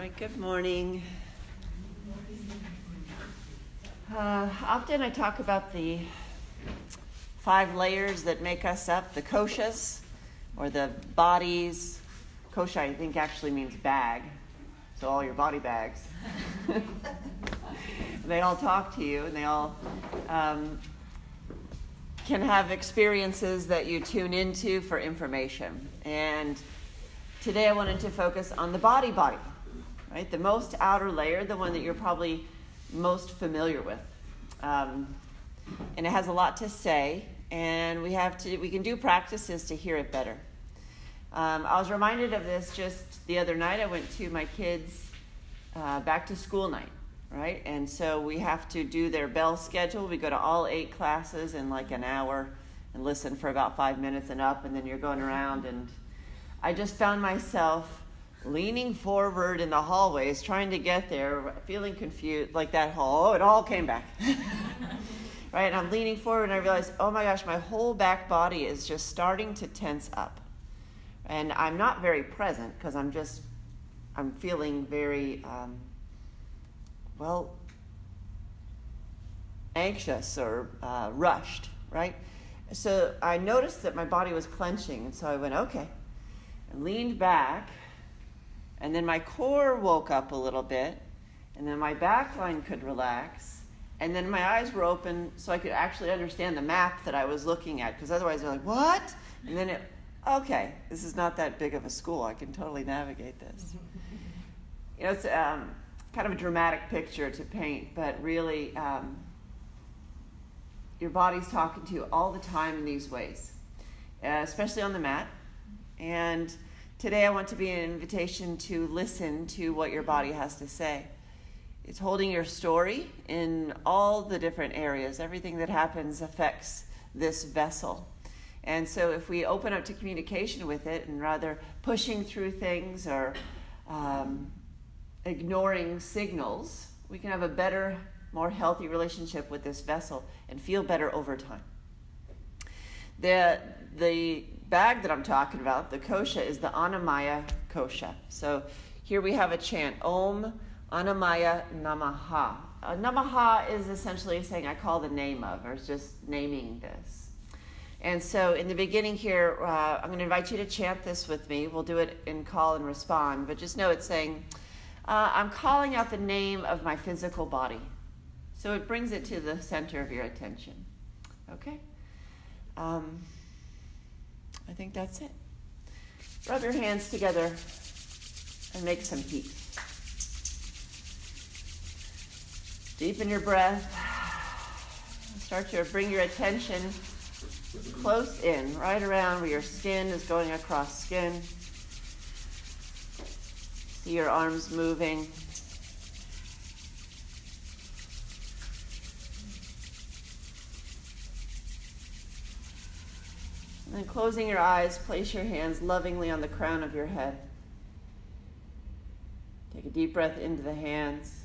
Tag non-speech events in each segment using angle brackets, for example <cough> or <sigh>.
right, good morning. Uh, often I talk about the five layers that make us up the koshas, or the bodies. Kosha, I think, actually means bag, so all your body bags. <laughs> they all talk to you, and they all um, can have experiences that you tune into for information. And today I wanted to focus on the body body right? The most outer layer, the one that you're probably most familiar with. Um, and it has a lot to say, and we have to, we can do practices to hear it better. Um, I was reminded of this just the other night. I went to my kids' uh, back to school night, right? And so we have to do their bell schedule. We go to all eight classes in like an hour and listen for about five minutes and up, and then you're going around. And I just found myself leaning forward in the hallways, trying to get there, feeling confused, like that whole, Oh, it all came back. <laughs> right? And I'm leaning forward and I realize, oh my gosh, my whole back body is just starting to tense up. And I'm not very present because I'm just, I'm feeling very, um, well, anxious or uh, rushed, right? So I noticed that my body was clenching. And so I went, okay. Leaned back and then my core woke up a little bit, and then my back line could relax, and then my eyes were open so I could actually understand the map that I was looking at, because otherwise they're like, what? And then it, okay, this is not that big of a school. I can totally navigate this. <laughs> You know, it's um, kind of a dramatic picture to paint, but really, um, your body's talking to you all the time in these ways, uh, especially on the mat. And Today, I want to be an invitation to listen to what your body has to say. It's holding your story in all the different areas. Everything that happens affects this vessel. And so, if we open up to communication with it and rather pushing through things or um, ignoring signals, we can have a better, more healthy relationship with this vessel and feel better over time. The, the bag that I'm talking about, the kosha, is the Anamaya kosha. So here we have a chant Om Anamaya Namaha. Uh, namaha is essentially saying, I call the name of, or it's just naming this. And so in the beginning here, uh, I'm going to invite you to chant this with me. We'll do it in call and respond, but just know it's saying, uh, I'm calling out the name of my physical body. So it brings it to the center of your attention. Okay? Um, I think that's it. Rub your hands together and make some heat. Deepen your breath. Start to bring your attention close in, right around where your skin is going across skin. See your arms moving. And closing your eyes, place your hands lovingly on the crown of your head. Take a deep breath into the hands.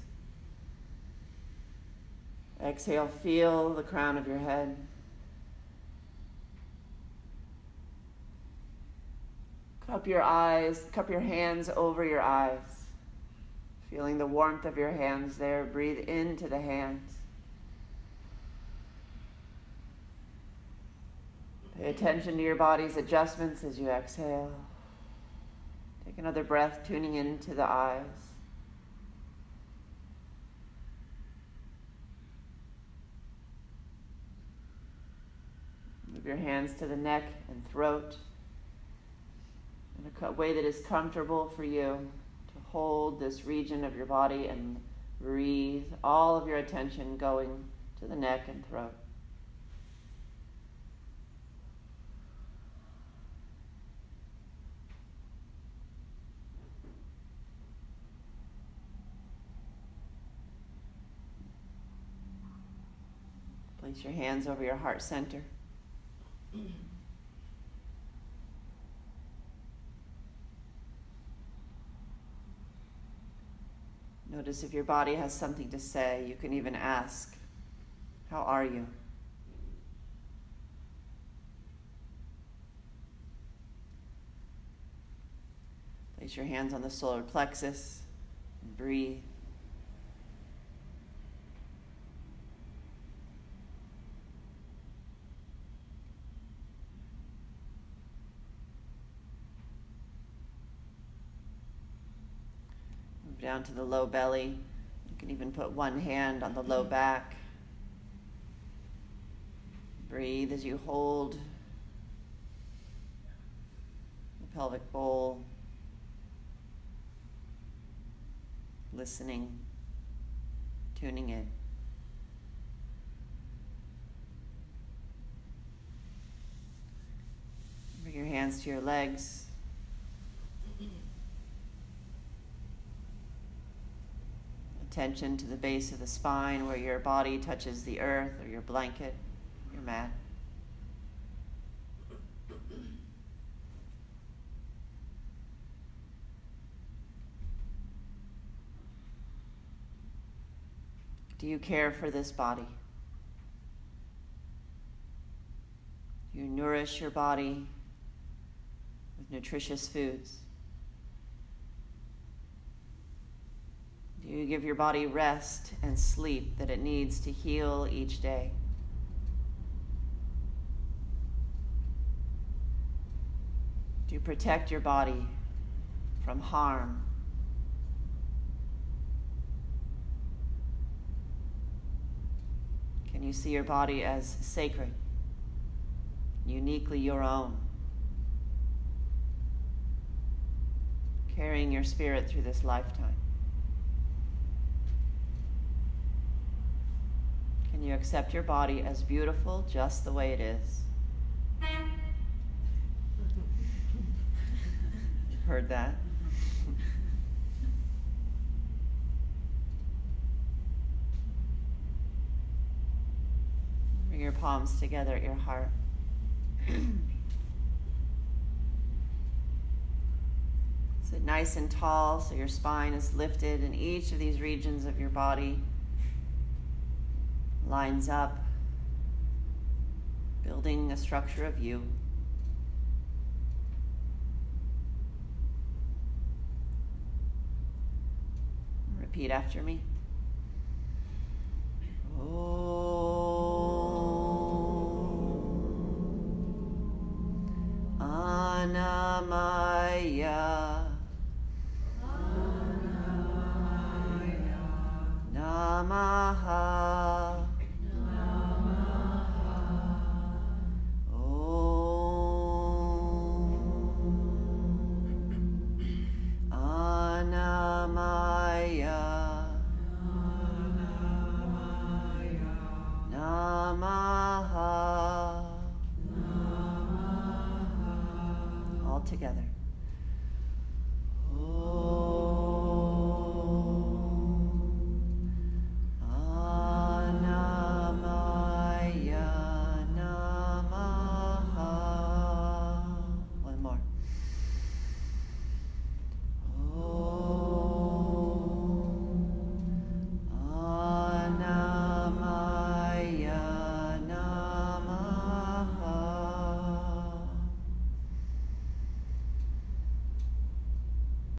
Exhale, feel the crown of your head. Cup your eyes, cup your hands over your eyes. Feeling the warmth of your hands there. Breathe into the hands. Pay attention to your body's adjustments as you exhale. Take another breath, tuning into the eyes. Move your hands to the neck and throat in a way that is comfortable for you to hold this region of your body and breathe all of your attention going to the neck and throat. Place your hands over your heart center. Notice if your body has something to say, you can even ask, How are you? Place your hands on the solar plexus. And breathe. Down to the low belly. You can even put one hand on the low mm-hmm. back. Breathe as you hold the pelvic bowl. Listening, tuning in. Bring your hands to your legs. Attention to the base of the spine where your body touches the earth or your blanket, your mat. Do you care for this body? You nourish your body with nutritious foods? You give your body rest and sleep that it needs to heal each day? Do you protect your body from harm? Can you see your body as sacred, uniquely your own? Carrying your spirit through this lifetime. You accept your body as beautiful just the way it is? <laughs> Heard that? <laughs> Bring your palms together at your heart. <clears throat> Sit nice and tall so your spine is lifted in each of these regions of your body lines up, building a structure of you. Repeat after me. Om Anamaya. all together. Oh.